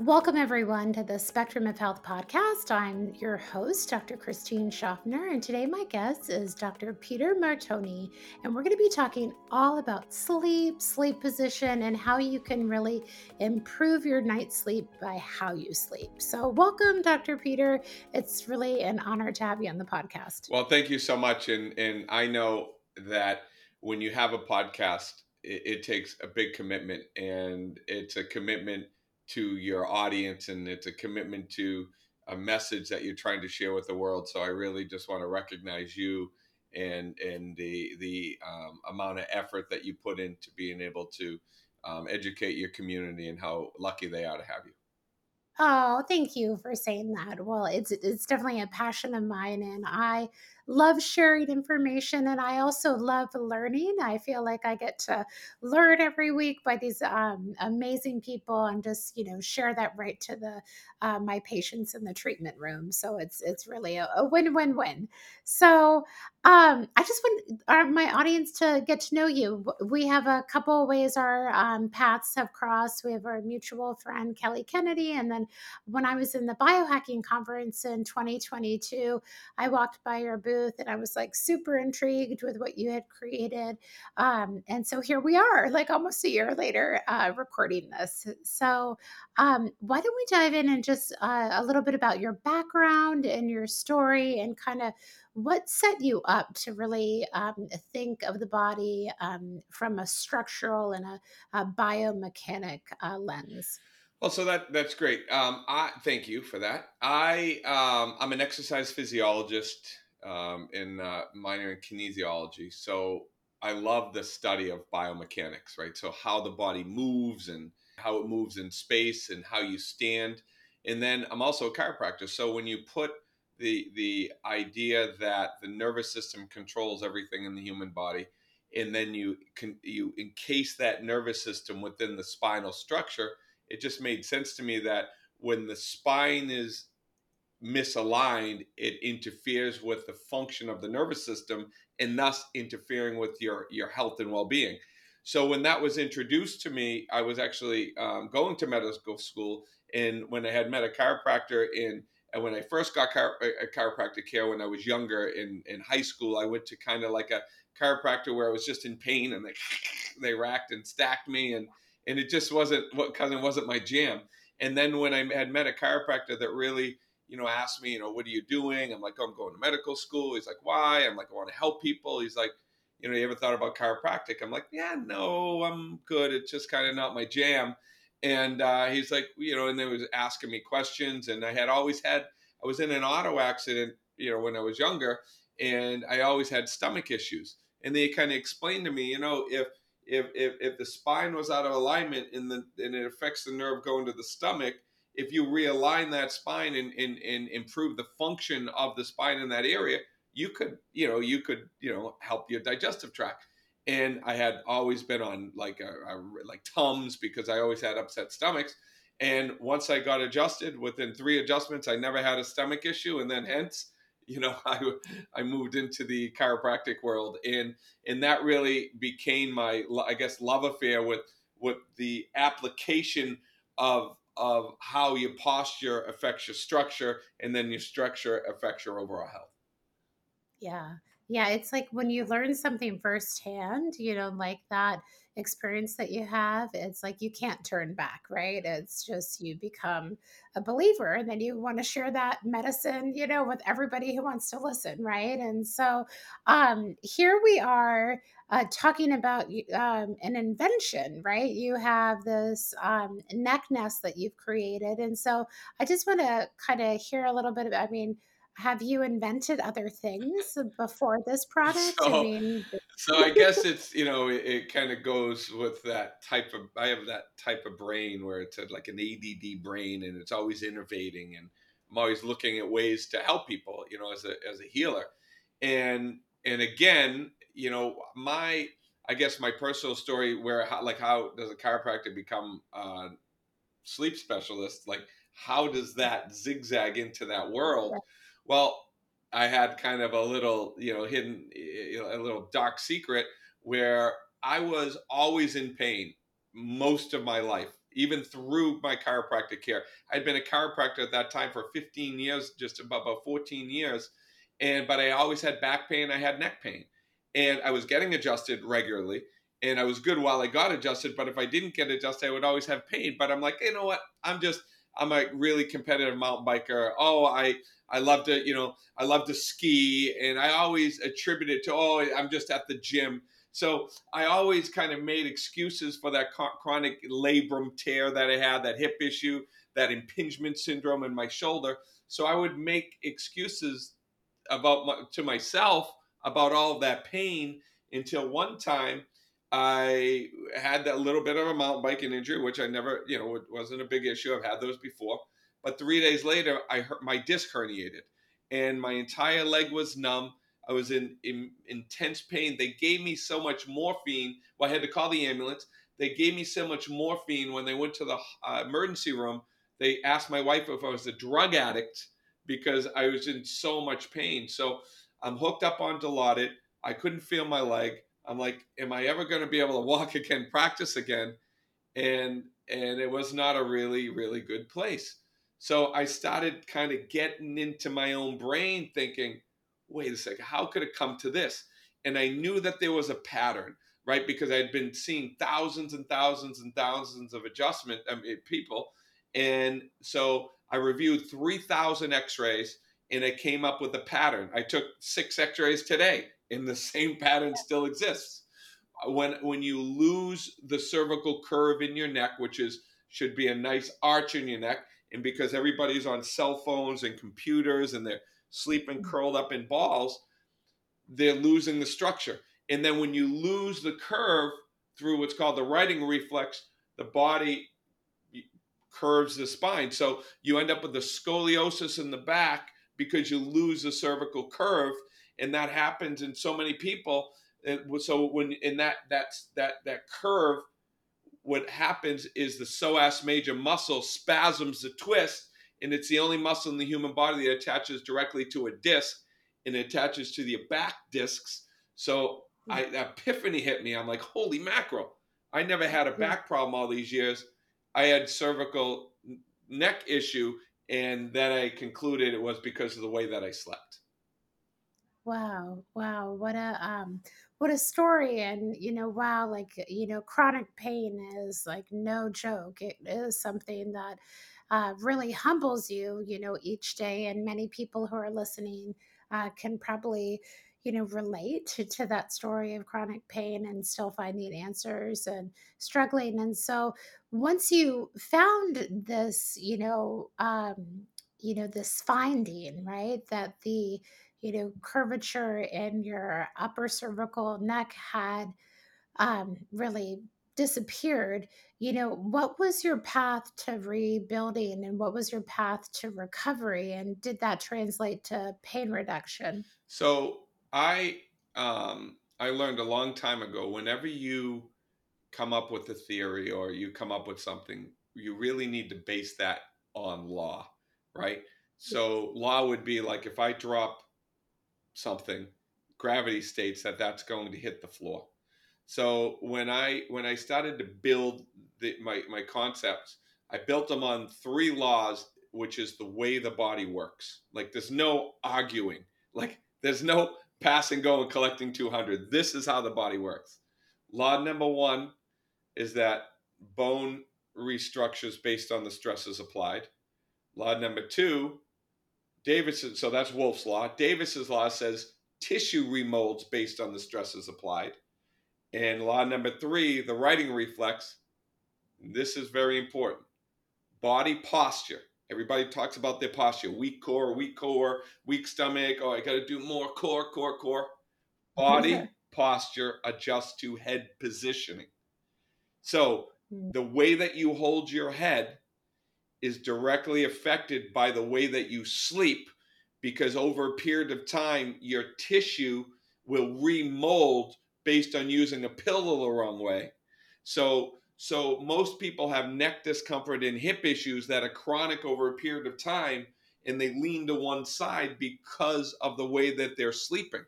Welcome, everyone, to the Spectrum of Health podcast. I'm your host, Dr. Christine Schaffner, and today my guest is Dr. Peter Martone, and we're going to be talking all about sleep, sleep position, and how you can really improve your night's sleep by how you sleep. So, welcome, Dr. Peter. It's really an honor to have you on the podcast. Well, thank you so much, and and I know that when you have a podcast, it, it takes a big commitment, and it's a commitment to your audience and it's a commitment to a message that you're trying to share with the world. So I really just want to recognize you and and the the um, amount of effort that you put into being able to um, educate your community and how lucky they are to have you. Oh, thank you for saying that. Well, it's it's definitely a passion of mine, and I love sharing information and I also love learning. I feel like I get to learn every week by these um, amazing people and just, you know, share that right to the uh, my patients in the treatment room. So it's it's really a, a win-win-win. So um, I just want our, my audience to get to know you. We have a couple ways our um, paths have crossed. We have our mutual friend Kelly Kennedy, and then when I was in the biohacking conference in 2022, I walked by your booth booth and I was like super intrigued with what you had created. Um, and so here we are, like almost a year later, uh, recording this. So um, why don't we dive in and just uh, a little bit about your background and your story and kind of what set you up to really um, think of the body um, from a structural and a, a biomechanic uh, lens? Well, so that that's great. Um, I thank you for that. I um, I'm an exercise physiologist um, in uh, minor in kinesiology. So I love the study of biomechanics, right? So how the body moves and how it moves in space and how you stand. And then I'm also a chiropractor. So when you put the the idea that the nervous system controls everything in the human body, and then you can you encase that nervous system within the spinal structure, it just made sense to me that when the spine is misaligned, it interferes with the function of the nervous system and thus interfering with your, your health and well being. So, when that was introduced to me, I was actually um, going to medical school. And when I had met a chiropractor in, and when I first got chiro- a chiropractic care when I was younger in, in high school, I went to kind of like a chiropractor where I was just in pain and they, they racked and stacked me. And, and it just wasn't what kind of wasn't my jam. And then when I had met a chiropractor that really you know, asked me, you know, what are you doing? I'm like, oh, I'm going to medical school. He's like, why? I'm like, I want to help people. He's like, you know, you ever thought about chiropractic? I'm like, yeah, no, I'm good. It's just kind of not my jam. And uh, he's like, you know, and they was asking me questions. And I had always had, I was in an auto accident, you know, when I was younger, and I always had stomach issues. And they kind of explained to me, you know, if if if, if the spine was out of alignment and the and it affects the nerve going to the stomach, if you realign that spine and, and, and improve the function of the spine in that area, you could, you know, you could, you know, help your digestive tract. And I had always been on like a, a like Tums because I always had upset stomachs. And once I got adjusted, within three adjustments, I never had a stomach issue. And then hence, you know, I I moved into the chiropractic world, and and that really became my I guess love affair with with the application of of how your posture affects your structure and then your structure affects your overall health. Yeah. Yeah. It's like when you learn something firsthand, you know, like that experience that you have, it's like you can't turn back, right? It's just you become a believer and then you want to share that medicine, you know, with everybody who wants to listen, right? And so um here we are uh, talking about um, an invention, right? You have this um, neck nest that you've created. And so I just want to kind of hear a little bit about, I mean, have you invented other things before this product? So, I mean, so I guess it's you know it, it kind of goes with that type of I have that type of brain where it's a, like an ADD brain and it's always innovating and I'm always looking at ways to help people you know as a as a healer. And and again you know my I guess my personal story where how, like how does a chiropractor become a sleep specialist? Like how does that zigzag into that world well, I had kind of a little, you know, hidden, you know, a little dark secret where I was always in pain most of my life. even through my chiropractic care. I'd been a chiropractor at that time for 15 years, just about, about 14 years. And but I always had back pain, I had neck pain. And I was getting adjusted regularly. And I was good while I got adjusted, but if I didn't get adjusted, I would always have pain. But I'm like, you know what? I'm just I'm a really competitive mountain biker. Oh, I I love to, you know, I love to ski, and I always attribute it to, oh, I'm just at the gym. So I always kind of made excuses for that chronic labrum tear that I had, that hip issue, that impingement syndrome in my shoulder. So I would make excuses about my, to myself about all that pain until one time I had that little bit of a mountain biking injury, which I never, you know, it wasn't a big issue. I've had those before. But three days later, I hurt my disc herniated, and my entire leg was numb. I was in, in intense pain. They gave me so much morphine. Well, I had to call the ambulance. They gave me so much morphine when they went to the uh, emergency room. They asked my wife if I was a drug addict because I was in so much pain. So I'm hooked up on Dilaudid. I couldn't feel my leg. I'm like, am I ever going to be able to walk again, practice again? And and it was not a really really good place. So I started kind of getting into my own brain thinking, wait a second, how could it come to this? And I knew that there was a pattern, right? Because I had been seeing thousands and thousands and thousands of adjustment I mean, people. And so I reviewed 3,000 x rays and I came up with a pattern. I took six x rays today and the same pattern still exists. When, when you lose the cervical curve in your neck, which is should be a nice arch in your neck, and because everybody's on cell phones and computers and they're sleeping mm-hmm. curled up in balls, they're losing the structure. And then when you lose the curve through what's called the righting reflex, the body curves the spine. So you end up with the scoliosis in the back because you lose the cervical curve, and that happens in so many people. So when in that that's that that curve what happens is the psoas major muscle spasms the twist, and it's the only muscle in the human body that attaches directly to a disc and attaches to the back discs. So hmm. I epiphany hit me. I'm like, holy mackerel. I never had a hmm. back problem all these years. I had cervical neck issue, and then I concluded it was because of the way that I slept. Wow, wow, what a um what a story and you know wow like you know chronic pain is like no joke. It is something that uh, really humbles you, you know, each day and many people who are listening uh, can probably you know relate to, to that story of chronic pain and still finding answers and struggling and so once you found this you know um you know this finding right that the you know, curvature in your upper cervical neck had um, really disappeared, you know, what was your path to rebuilding and what was your path to recovery? And did that translate to pain reduction? So I um, I learned a long time ago whenever you come up with a theory or you come up with something, you really need to base that on law, right? So law would be like if I drop something, gravity states that that's going to hit the floor. So when I when I started to build the, my my concepts, I built them on three laws, which is the way the body works. Like there's no arguing. Like there's no pass and go and collecting 200. This is how the body works. Law number one is that bone restructures based on the stresses applied. Law number two Davidson, so that's Wolff's law. Davis's law says tissue remolds based on the stresses applied. And law number three, the righting reflex, this is very important. Body posture. Everybody talks about their posture weak core, weak core, weak stomach. Oh, I got to do more core, core, core. Body posture adjusts to head positioning. So hmm. the way that you hold your head is directly affected by the way that you sleep because over a period of time your tissue will remold based on using a pillow the wrong way so so most people have neck discomfort and hip issues that are chronic over a period of time and they lean to one side because of the way that they're sleeping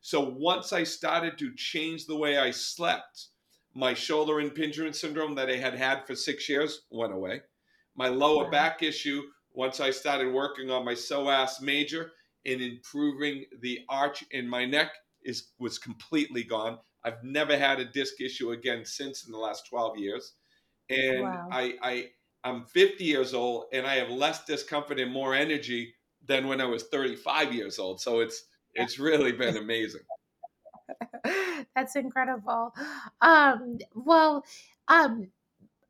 so once i started to change the way i slept My shoulder impingement syndrome that I had had for six years went away. My lower Wow. back issue, once I started working on my psoas major and improving the arch in my neck, is was completely gone. I've never had a disc issue again since in the last 12 years. And Wow. I, I I'm 50 years old and I have less discomfort and more energy than when I was 35 years old. So it's it's really been amazing. That's incredible. Um, well, um,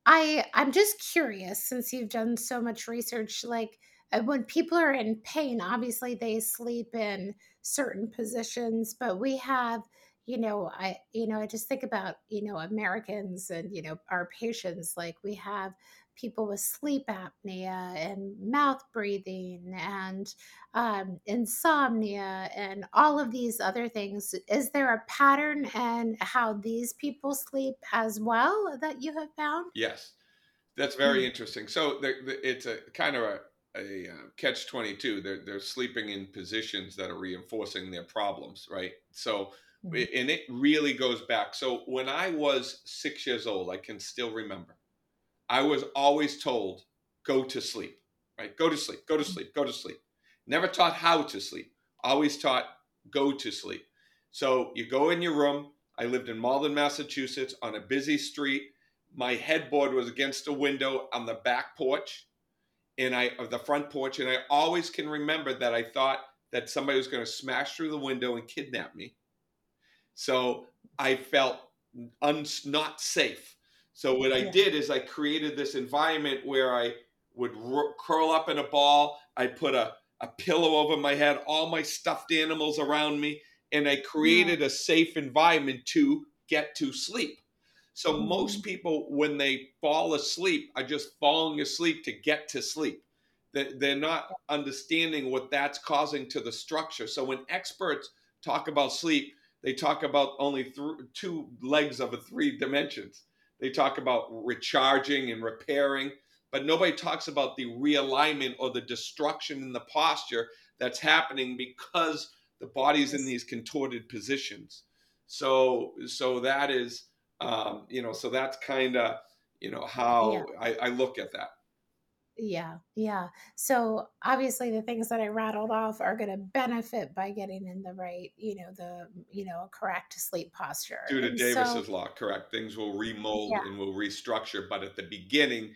I I'm just curious since you've done so much research like uh, when people are in pain obviously they sleep in certain positions but we have you know I you know I just think about you know Americans and you know our patients like we have people with sleep apnea and mouth breathing and um, insomnia and all of these other things is there a pattern and how these people sleep as well that you have found Yes. That's very Mm, interesting. So the, the, it's a kind of a, a uh, catch 22. They're, they're sleeping in positions that are reinforcing their problems, right? So, mhm. and it really goes back. So when I was six years old, I can still remember, I was always told, go to sleep, right? Go to sleep, go to sleep, go to sleep. Never taught how to sleep, always taught go to sleep. So you go in your room. I lived in Malden, Massachusetts on a busy street. My headboard was against a window on the back porch and I, of the front porch. And I always can remember that I thought that somebody was going to smash through the window and kidnap me. So I felt un- not safe. So what I Yeah. did is I created this environment where I would ro- curl up in a ball. I put a, a pillow over my head, all my stuffed animals around me, and I Yeah. created a safe environment to get to sleep. So most Mhm. people, when they fall asleep, are just falling asleep to get to sleep. They- They're not understanding what that's causing to the structure. So when experts talk about sleep, they talk about only th- two legs of a three dimensions. They talk about recharging and repairing, but nobody talks about the realignment or the destruction in the posture that's happening because the body's in these contorted positions. So, so that is, um, you know, so that's kind of, you know, Yeah. how I, I look at that. Yeah. Yeah. So obviously the things that I rattled off are going to benefit by getting in the right, you know, the, you know, correct sleep posture. Due to And so, Davis's law, correct. Things will remold yeah. and will restructure, but at the beginning,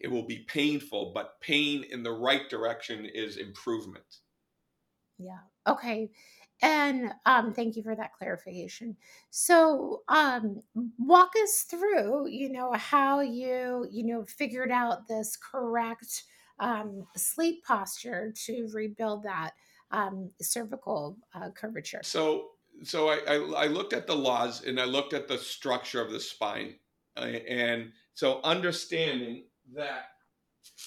it will be painful. But pain in the right direction is improvement. Yeah. Okay. And um, thank you for that clarification. So, um, walk us through, you know, how you, you know, figured out this correct um, sleep posture to rebuild that um, cervical uh, curvature. So, so I, I, I looked at the laws and I looked at the structure of the spine, uh, and so understanding that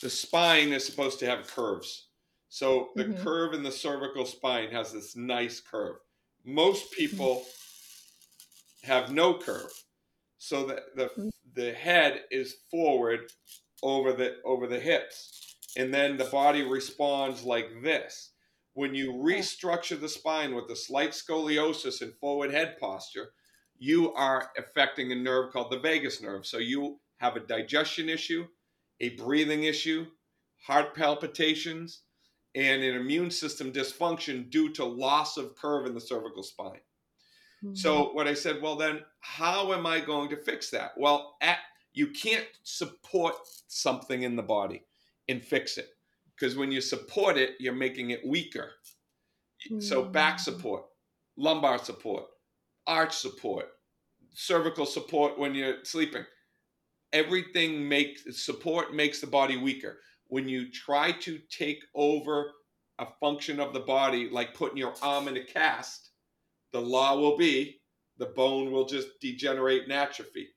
the spine is supposed to have curves. So the hmm curve in the cervical spine has this nice curve. Most people have no curve. So the, the the head is forward over the over the hips. And then the body responds like this. When you restructure the spine with a slight scoliosis and forward head posture, you are affecting a nerve called the vagus nerve. So you have a digestion issue, a breathing issue, heart palpitations, and an immune system dysfunction due to loss of curve in the cervical spine. Mhm. So what I said, well then, how am I going to fix that? Well, at, you can't support something in the body and fix it because when you support it, you're making it weaker. So back Mhm. support, lumbar support, arch support, cervical support when you're sleeping. Everything makes support makes the body weaker. When you try to take over a function of the body, like putting your arm in a cast, the law will be the bone will just degenerate and atrophy.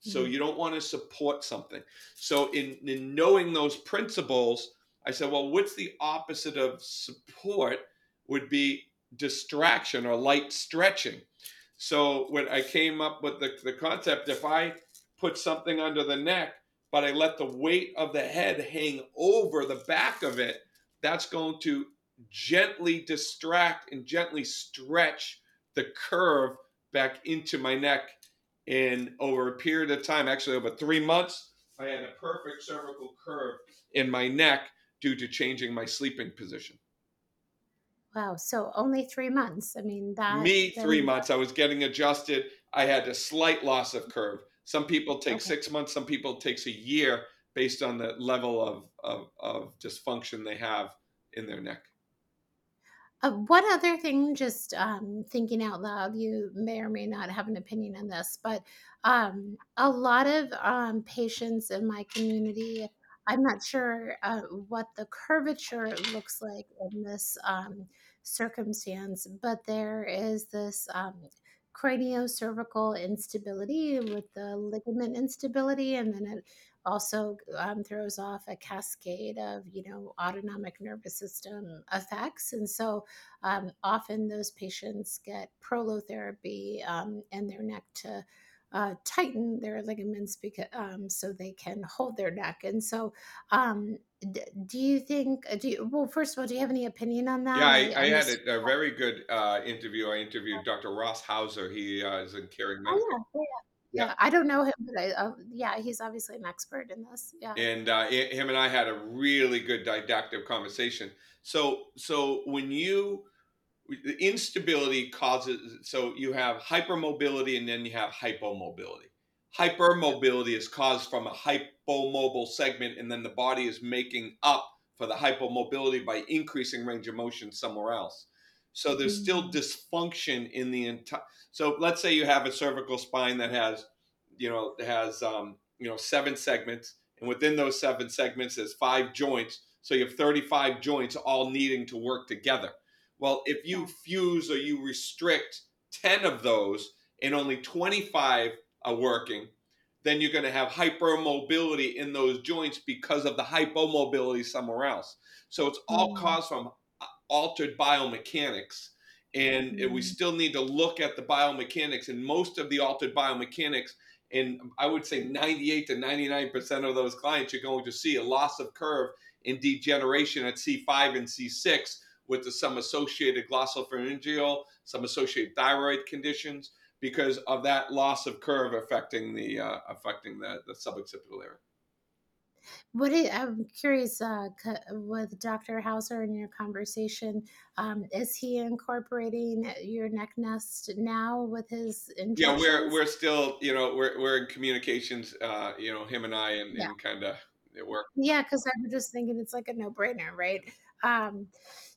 So Mhm. you don't want to support something. So in, in knowing those principles, I said, well, what's the opposite of support would be distraction or light stretching. So when I came up with the, the concept, if I put something under the neck, but I let the weight of the head hang over the back of it, that's going to gently distract and gently stretch the curve back into my neck And over a period of time, actually over three months, I had a perfect cervical curve in my neck due to changing my sleeping position. Wow. So only three months. I mean, that. Me, three months. I was getting adjusted. I had a slight loss of curve. Some people take okay. six months, some people takes a year based on the level of, of, of dysfunction they have in their neck. Uh, one other thing, just um, thinking out loud, you may or may not have an opinion on this, but um, a lot of um, patients in my community, I'm not sure uh, what the curvature looks like in this um, circumstance, but there is this um, craniocervical instability with the ligament instability, and then it also um, throws off a cascade of you know autonomic nervous system effects. And so um, often those patients get prolotherapy um, in their neck to uh, tighten their ligaments because um, so they can hold their neck and so um, d- do you think uh, do you, well first of all do you have any opinion on that yeah i, I, I had a, a, very good uh, interview i interviewed dr ross hauser he uh, is in caring medical oh, yeah, yeah yeah. yeah. I don't know him, but I, uh, yeah, he's obviously an expert in this. Yeah, and uh, him and I had a really good didactic conversation. So, so when you the instability causes, so you have hypermobility and then you have hypomobility. Hypermobility is caused from a hypomobile segment, and then the body is making up for the hypomobility by increasing range of motion somewhere else. So there's still mm. dysfunction in the entire. So let's say you have a cervical spine that has, you know, has um, you know seven segments, and within those seven segments there's five joints. So you have 35 joints all needing to work together. Well, if you fuse or you restrict 10 of those and only 25 are working, then you're going to have hypermobility in those joints because of the hypomobility somewhere else. So it's all mm. caused from altered biomechanics. And mm-hmm. we still need to look at the biomechanics. And most of the altered biomechanics, and I would say 98 to 99% of those clients, you're going to see a loss of curve in degeneration at C5 and C6 with the, some associated glossopharyngeal, some associated thyroid conditions because of that loss of curve affecting the uh, affecting the, the suboccipital area. What I'm curious uh, with Dr. Hauser in your conversation, um, is he incorporating your neck nest now with his? Yeah, we're we're still you know we're we're in communications. Uh, you know, him and I, and, yeah. and kind of it work. Yeah, because I'm just thinking it's like a no brainer, right? Um,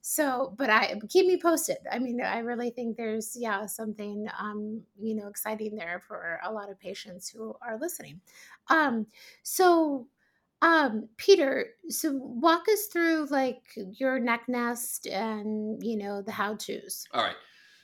so, but I keep me posted. I mean, I really think there's yeah something um, you know exciting there for a lot of patients who are listening. Um, so um, Peter, so walk us through like your neck nest and you know the how tos. All right.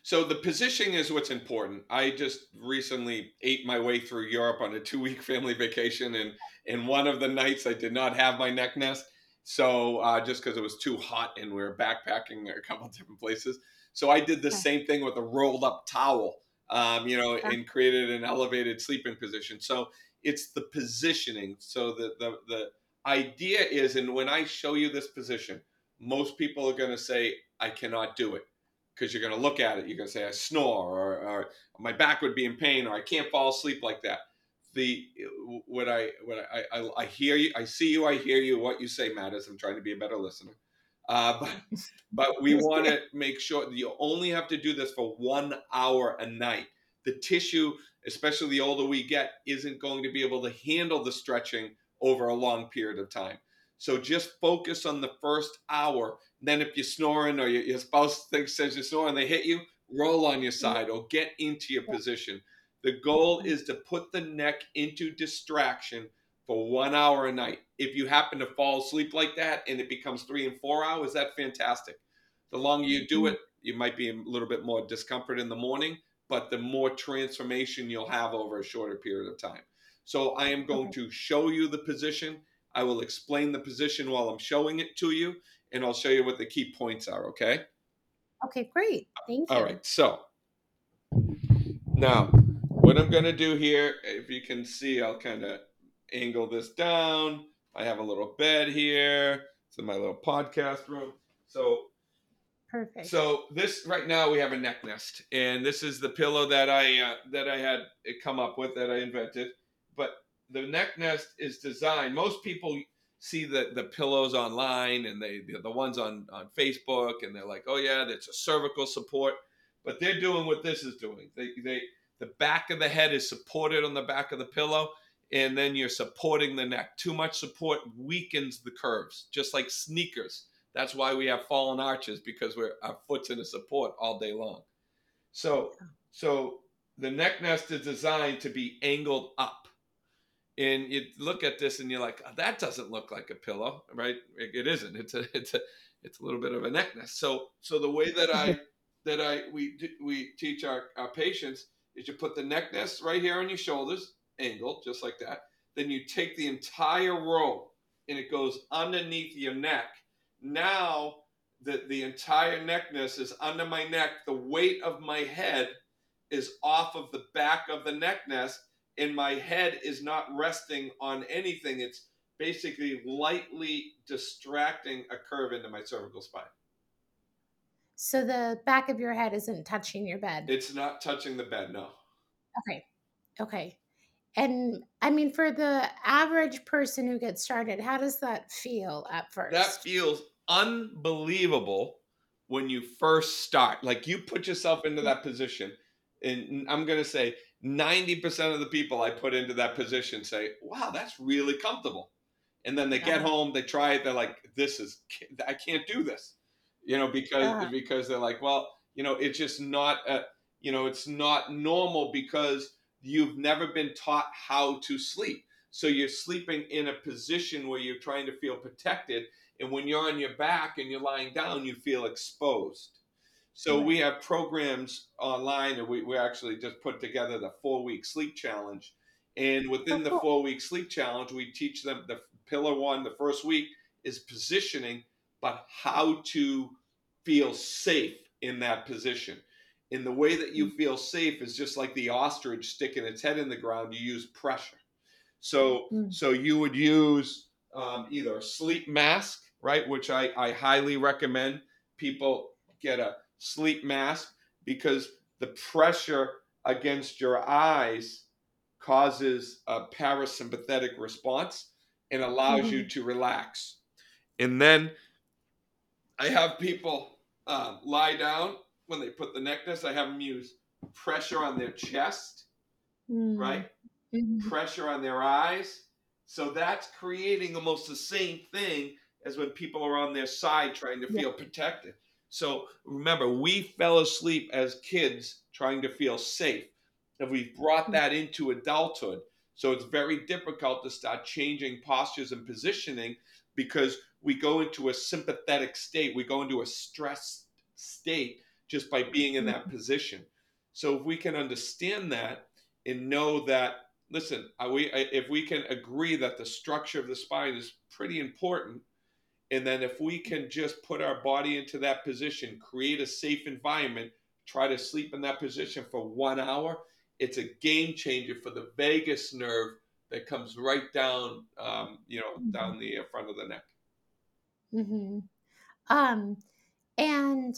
So the positioning is what's important. I just recently ate my way through Europe on a two week family vacation, and in one of the nights I did not have my neck nest. So uh, just because it was too hot and we were backpacking a couple different places, so I did the okay. same thing with a rolled up towel, um, you know, and created an elevated sleeping position. So it's the positioning. So the the the idea is, and when I show you this position, most people are going to say, "I cannot do it," because you're going to look at it. You're going to say, "I snore," or, or "My back would be in pain," or "I can't fall asleep like that." The what I what I, I, I hear you, I see you, I hear you. What you say matters. I'm trying to be a better listener. Uh, but, but we want to make sure that you only have to do this for one hour a night. The tissue especially the older we get, isn't going to be able to handle the stretching over a long period of time. So just focus on the first hour. Then if you're snoring or your, spouse thinks says you're snoring, they hit you, roll on your side or get into your position. The goal is to put the neck into distraction for one hour a night. If you happen to fall asleep like that and it becomes three and four hours, that's fantastic. The longer you do mm-hmm. it, you might be a little bit more discomfort in the morning, but the more transformation you'll have over a shorter period of time. So I am going okay. to show you the position. I will explain the position while I'm showing it to you, and I'll show you what the key points are, okay? Okay, great. Thank you. All right, so now what I'm going to do here, if you can see, I'll kind of angle this down. I have a little bed here. It's in my little podcast room. So Perfect. So this right now we have a neck nest, and this is the pillow that I uh, that I had come up with that I invented. The neck nest is designed. Most people see the the pillows online and they the ones on on Facebook, and they're like, oh yeah, that's a cervical support. But they're doing what this is doing. They they the back of the head is supported on the back of the pillow, and then you're supporting the neck. Too much support weakens the curves, just like sneakers that's why we have fallen arches because we're our foot's in a support all day long. So so the neck nest is designed to be angled up. And you look at this and you're like, oh, that doesn't look like a pillow, right? It isn't. It's a it's a it's a little bit of a neck nest. So so the way that I that I we we teach our, our patients is you put the neck nest right here on your shoulders, angled just like that. Then you take the entire row and it goes underneath your neck now that the entire neck nest is under my neck, the weight of my head is off of the back of the neck nest, and my head is not resting on anything. It's basically lightly distracting a curve into my cervical spine. So the back of your head isn't touching your bed. It's not touching the bed, no. Okay. Okay. And I mean, for the average person who gets started, how does that feel at first? That feels unbelievable when you first start. Like you put yourself into that position, and I'm going to say 90% of the people I put into that position say, wow, that's really comfortable. And then they yeah. get home, they try it, they're like, this is, I can't do this, you know, because, yeah. because they're like, well, you know, it's just not, a, you know, it's not normal because you've never been taught how to sleep. So you're sleeping in a position where you're trying to feel protected and when you're on your back and you're lying down, you feel exposed. So right. we have programs online, and we, we actually just put together the four week sleep challenge. And within oh, the four week sleep challenge, we teach them the pillar one, the first week is positioning, but how to feel safe in that position. And the way that you mm. feel safe is just like the ostrich sticking its head in the ground, you use pressure. So, mm-hmm. so you would use um, either a sleep mask, right, which I, I highly recommend people get a sleep mask because the pressure against your eyes causes a parasympathetic response and allows mm-hmm. you to relax. And then I have people um, lie down when they put the necklace. I have them use pressure on their chest, mm-hmm. right? Mm-hmm. Pressure on their eyes so that's creating almost the same thing as when people are on their side trying to feel protected. So remember, we fell asleep as kids trying to feel safe. And we've brought mm. that into adulthood. So it's very difficult to start changing postures and positioning because we go into a sympathetic state. We go into a stressed state just by being in that mm. position. So if we can understand that and know that listen, we, if we can agree that the structure of the spine is pretty important, and then if we can just put our body into that position, create a safe environment, try to sleep in that position for one hour, it's a game changer for the vagus nerve that comes right down, um, you know, mm-hmm. down the uh, front of the neck. Mm-hmm. Um, and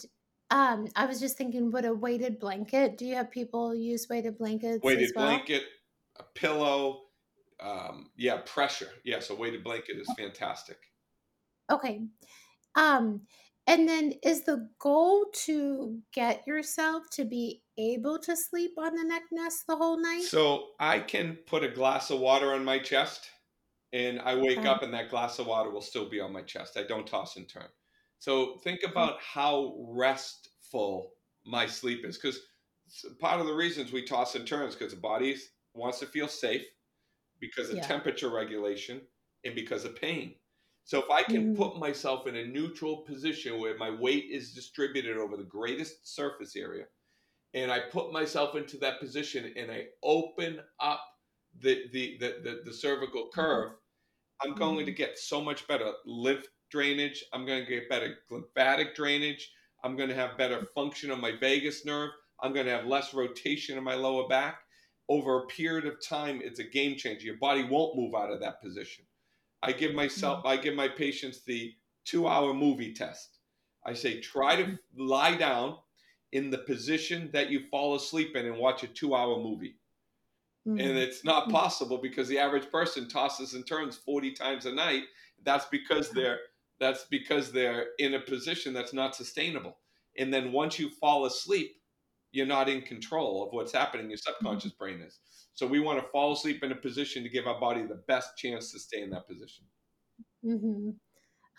um, I was just thinking, what a weighted blanket. Do you have people use weighted blankets? Weighted well? blanket a pillow. Um, yeah, pressure. Yeah, so weighted blanket is fantastic. Okay. Um, and then is the goal to get yourself to be able to sleep on the neck nest the whole night? So I can put a glass of water on my chest and I wake okay. up and that glass of water will still be on my chest. I don't toss and turn. So think about how restful my sleep is because part of the reasons we toss and turn is because the body wants to feel safe because of yeah. temperature regulation and because of pain. So if I can mm. put myself in a neutral position where my weight is distributed over the greatest surface area, and I put myself into that position and I open up the the the, the, the cervical mm-hmm. curve, I'm mm. going to mm-hmm. get so much better lymph drainage. I'm going to get better lymphatic drainage. I'm going to have better function of my vagus nerve. I'm going to have less rotation in my lower back over a period of time, it's a game changer. Your body won't move out of that position. I give myself, mm-hmm. I give my patients the two hour movie test. I say try to lie down in the position that you fall asleep in and watch a two hour movie. Mm-hmm. And it's not mm-hmm. possible because the average person tosses and turns 40 times a night. That's because they're that's because they're in a position that's not sustainable. And then once you fall asleep, you're not in control of what's happening. Your subconscious mm-hmm. brain is. So we want to fall asleep in a position to give our body the best chance to stay in that position. Mm-hmm.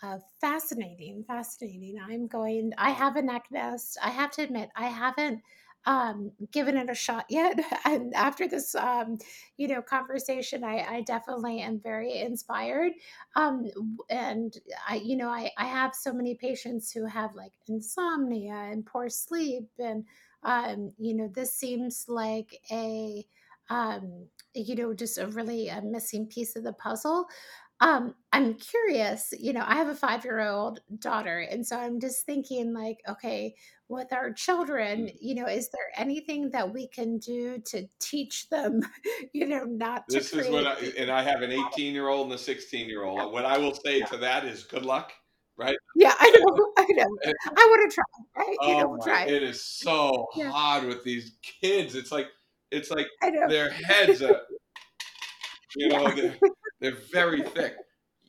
Uh, fascinating, fascinating. I'm going. I have a neck nest. I have to admit, I haven't um, given it a shot yet. And after this, um, you know, conversation, I, I definitely am very inspired. Um, and I, you know, I, I have so many patients who have like insomnia and poor sleep, and um, you know, this seems like a, um, you know, just a really a missing piece of the puzzle. Um, I'm curious, you know, I have a five year old daughter. And so I'm just thinking, like, okay, with our children, mm. you know, is there anything that we can do to teach them, you know, not this to is what I, and I have an 18 year old and a 16 year old. What I will say yeah. to that is good luck. Right. Yeah, I know. I know. I want to try. Right. Oh you know, my, try. It is so yeah. hard with these kids. It's like, it's like their heads are, you know, yeah. They're very thick.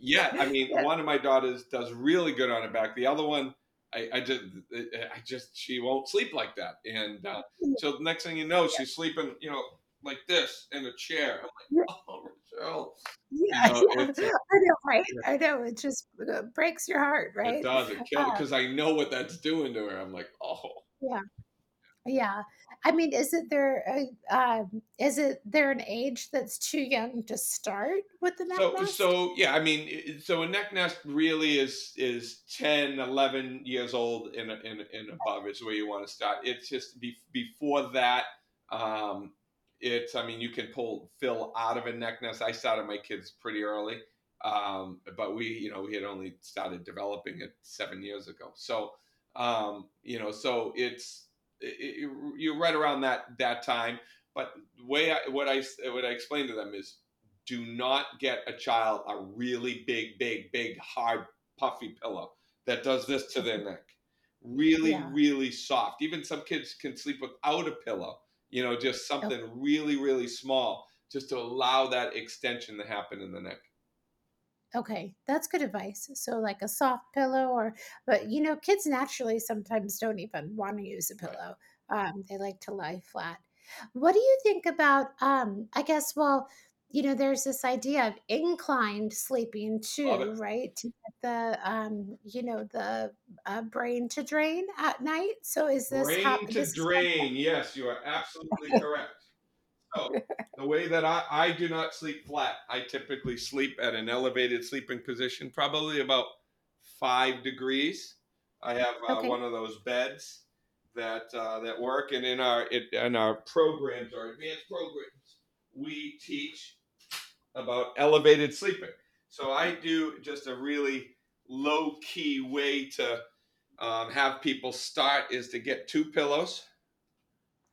Yeah, I mean, one of my daughters does really good on her back. The other one, I, I just, I just, she won't sleep like that. And uh, so the next thing you know, she's sleeping, you know, like this in a chair. I'm like, oh, Rochelle. Yeah, you know, yeah. I know, right? I know. It just uh, breaks your heart, right? It does. It kills because uh, I know what that's doing to her. I'm like, oh. Yeah. Yeah. I mean, is it there? Uh, um, is it there an age that's too young to start with the neck so, nest? So yeah, I mean, so a neck nest really is is 10, 11 years old and and, and above is where you want to start. It's just be, before that. Um, it's I mean, you can pull fill out of a neck nest. I started my kids pretty early, um, but we you know we had only started developing it seven years ago. So um, you know, so it's it, you're right around that that time. But the way I, what I what I explain to them is, do not get a child a really big, big, big, hard, puffy pillow that does this to their neck. Really, yeah. really soft. Even some kids can sleep without a pillow. You know, just something okay. really, really small, just to allow that extension to happen in the neck. Okay, that's good advice. So like a soft pillow or but you know, kids naturally sometimes don't even want to use a pillow. Um, they like to lie flat. What do you think about um I guess well, you know, there's this idea of inclined sleeping too, right? To get the um, you know, the uh, brain to drain at night. So is this Brain to this drain. Yes, you are absolutely correct. So the way that I, I do not sleep flat, I typically sleep at an elevated sleeping position, probably about five degrees. I have uh, okay. one of those beds that uh, that work, and in our it, in our programs, our advanced programs, we teach about elevated sleeping. So I do just a really low key way to um, have people start is to get two pillows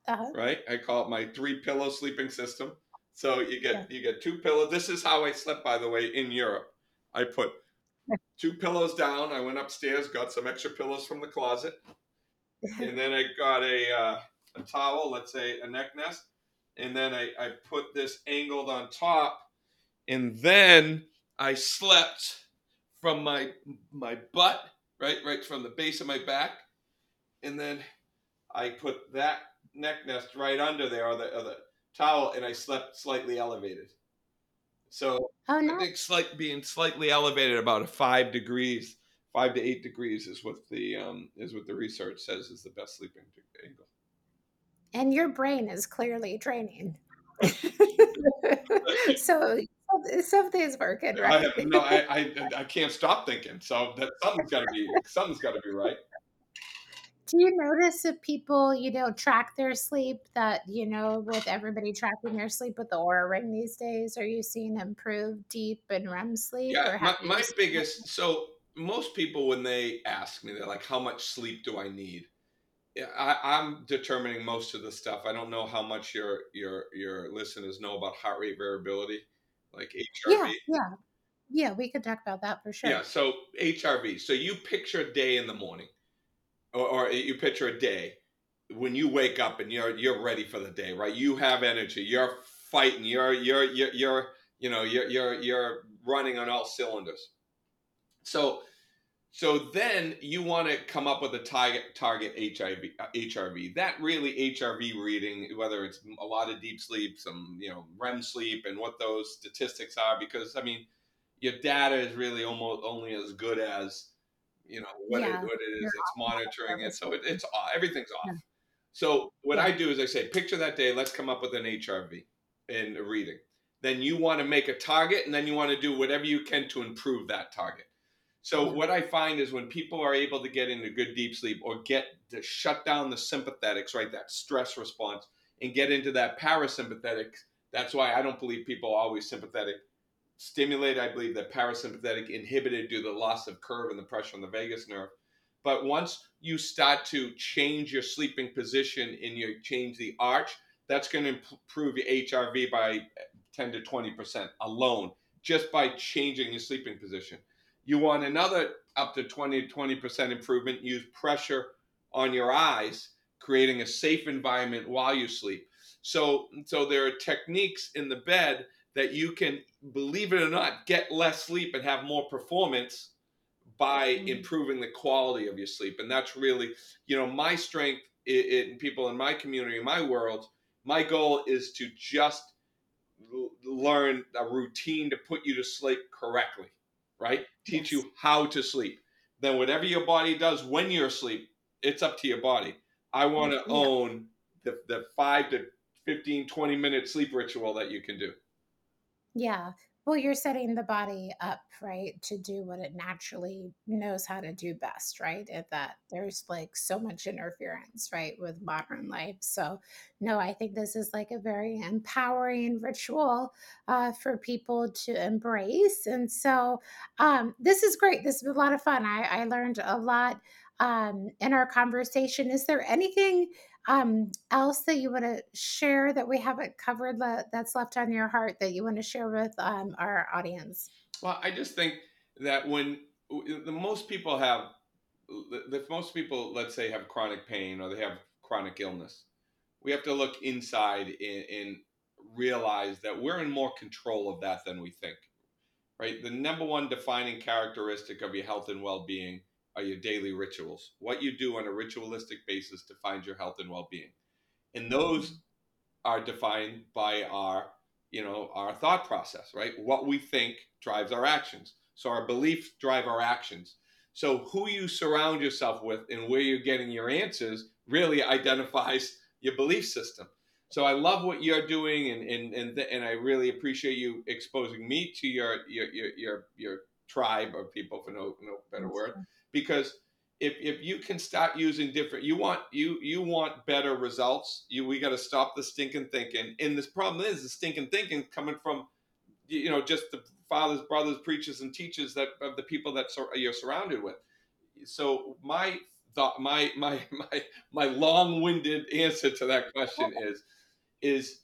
uh-huh. right? I call it my three pillow sleeping system. So you get yeah. you get two pillows. This is how I slept, by the way, in Europe. I put two pillows down. I went upstairs, got some extra pillows from the closet, and then I got a uh, a towel, let's say a neck nest, and then I, I put this angled on top, and then I slept from my my butt, right, right from the base of my back, and then I put that neck nest right under there, or the, or the towel, and I slept slightly elevated. So oh, no. I think slight being slightly elevated about a five degrees, five to eight degrees is what the um, is what the research says is the best sleeping angle. And your brain is clearly training. so something's working, right? I have, no, I, I, I can't stop thinking. So that something's got to be something's got to be right. Do you notice if people, you know, track their sleep that, you know, with everybody tracking their sleep with the Oura ring these days, are you seeing improved deep and REM sleep? Yeah, my, my biggest, so most people, when they ask me, they're like, how much sleep do I need? Yeah, I, am determining most of the stuff. I don't know how much your your your listeners know about heart rate variability, like HRV. Yeah, yeah, yeah. We could talk about that for sure. Yeah. So HRV. So you picture a day in the morning or, or you picture a day when you wake up and you're you're ready for the day, right? You have energy. You're fighting. You're you're you're, you're you know you're you're you're running on all cylinders. So so then you want to come up with a target target HIV HRV. That really HRV reading, whether it's a lot of deep sleep, some you know REM sleep, and what those statistics are, because I mean, your data is really almost only as good as you know what, yeah, it, what it is. It's monitoring it, so it, it's everything's off. Yeah. So what yeah. I do is I say, picture that day. Let's come up with an HRV in a reading. Then you want to make a target, and then you want to do whatever you can to improve that target. So what I find is when people are able to get into good deep sleep or get to shut down the sympathetics, right, that stress response, and get into that parasympathetic. That's why I don't believe people are always sympathetic. Stimulated, I believe that parasympathetic inhibited due to the loss of curve and the pressure on the vagus nerve. But once you start to change your sleeping position and you change the arch, that's going to improve your HRV by 10 to 20% alone, just by changing your sleeping position. You want another up to 20 to 20% improvement, use pressure on your eyes, creating a safe environment while you sleep. So, so there are techniques in the bed that you can, believe it or not, get less sleep and have more performance by mm-hmm. improving the quality of your sleep. And that's really, you know, my strength in, people in my community, in my world, my goal is to just learn a routine to put you to sleep correctly, right? Teach yes. you how to sleep. Then whatever your body does when you're asleep, it's up to your body. I want to yeah. own the, the five to 15, 20 minute sleep ritual that you can do. Yeah. Well, you're setting the body up, right, to do what it naturally knows how to do best, right? At that there's like so much interference, right, with modern life. So, no, I think this is like a very empowering ritual uh, for people to embrace. And so, um, this is great. This been a lot of fun. I, I learned a lot um, in our conversation. Is there anything um, else that you want to share that we haven't covered that, that's left on your heart that you want to share with um, our audience? Well, I just think that when the most people have, the most people, let's say, have chronic pain or they have chronic illness, we have to look inside and, and realize that we're in more control of that than we think. Right? The number one defining characteristic of your health and well being are your daily rituals, what you do on a ritualistic basis to find your health and well-being. And those are defined by our, you know, our thought process, right? What we think drives our actions. So our beliefs drive our actions. So who you surround yourself with and where you're getting your answers really identifies your belief system. So I love what you're doing, and and and, and I really appreciate you exposing me to your your your your, your tribe of people, for no no better word because if, if you can start using different you want you you want better results. You we got to stop the stinking thinking. And this problem is the stinking thinking coming from you know just the fathers brothers preachers and teachers that of the people that you're surrounded with. So my thought my my my my long-winded answer to that question is is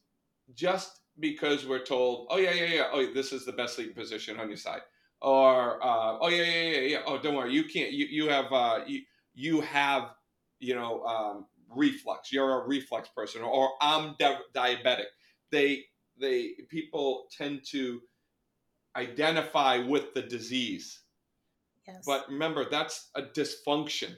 just because we're told oh yeah yeah yeah oh this is the best sleeping position on your side or uh, oh yeah yeah yeah yeah. Oh don't worry. You can't you you have uh, you you have you know um, reflux. You're a reflux person or I'm di- diabetic. They they people tend to identify with the disease. Yes. but remember that's a dysfunction.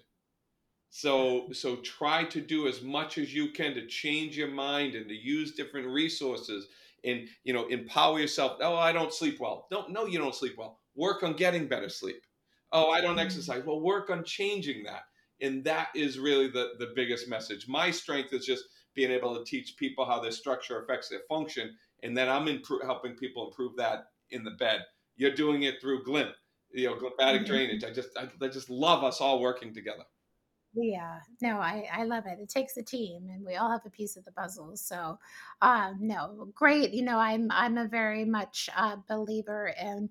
So so try to do as much as you can to change your mind and to use different resources and you know empower yourself. Oh i don't sleep well. Don't no you don't sleep well work on getting better sleep. Oh, I don't exercise. Well, work on changing that. And that is really the, the biggest message. My strength is just being able to teach people how their structure affects their function. And then I'm impro- helping people improve that in the bed. You're doing it through GLIMP, you know, glymphatic mm-hmm. drainage. I just, I, I just love us all working together. Yeah, no, I, I love it. It takes a team and we all have a piece of the puzzle. So, um, no, great. You know, I'm, I'm a very much a believer in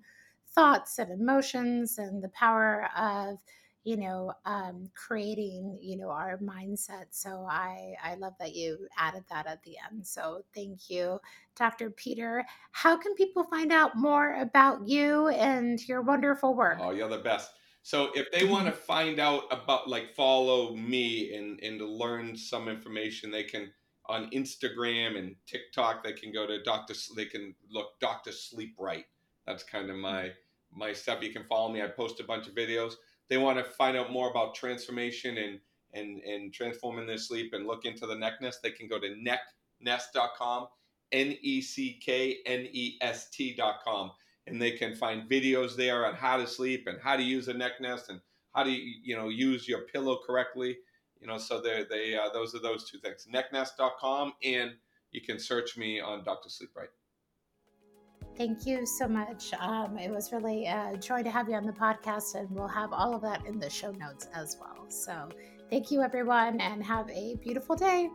thoughts and emotions and the power of you know um, creating you know our mindset so i i love that you added that at the end so thank you dr peter how can people find out more about you and your wonderful work oh you're the best So if they want to find out about, like, follow me and and to learn some information, they can on Instagram and TikTok. They can go to Doctor. They can look Doctor Sleep Right. That's kind of my my stuff. You can follow me. I post a bunch of videos. They want to find out more about transformation and and and transforming their sleep and look into the neck nest. They can go to necknest.com, n e c k n e s t.com and they can find videos there on how to sleep and how to use a neck nest and how to you know use your pillow correctly you know so they they uh, those are those two things necknest.com and you can search me on dr sleep right Thank you so much. Um, it was really a joy to have you on the podcast, and we'll have all of that in the show notes as well. So, thank you, everyone, and have a beautiful day.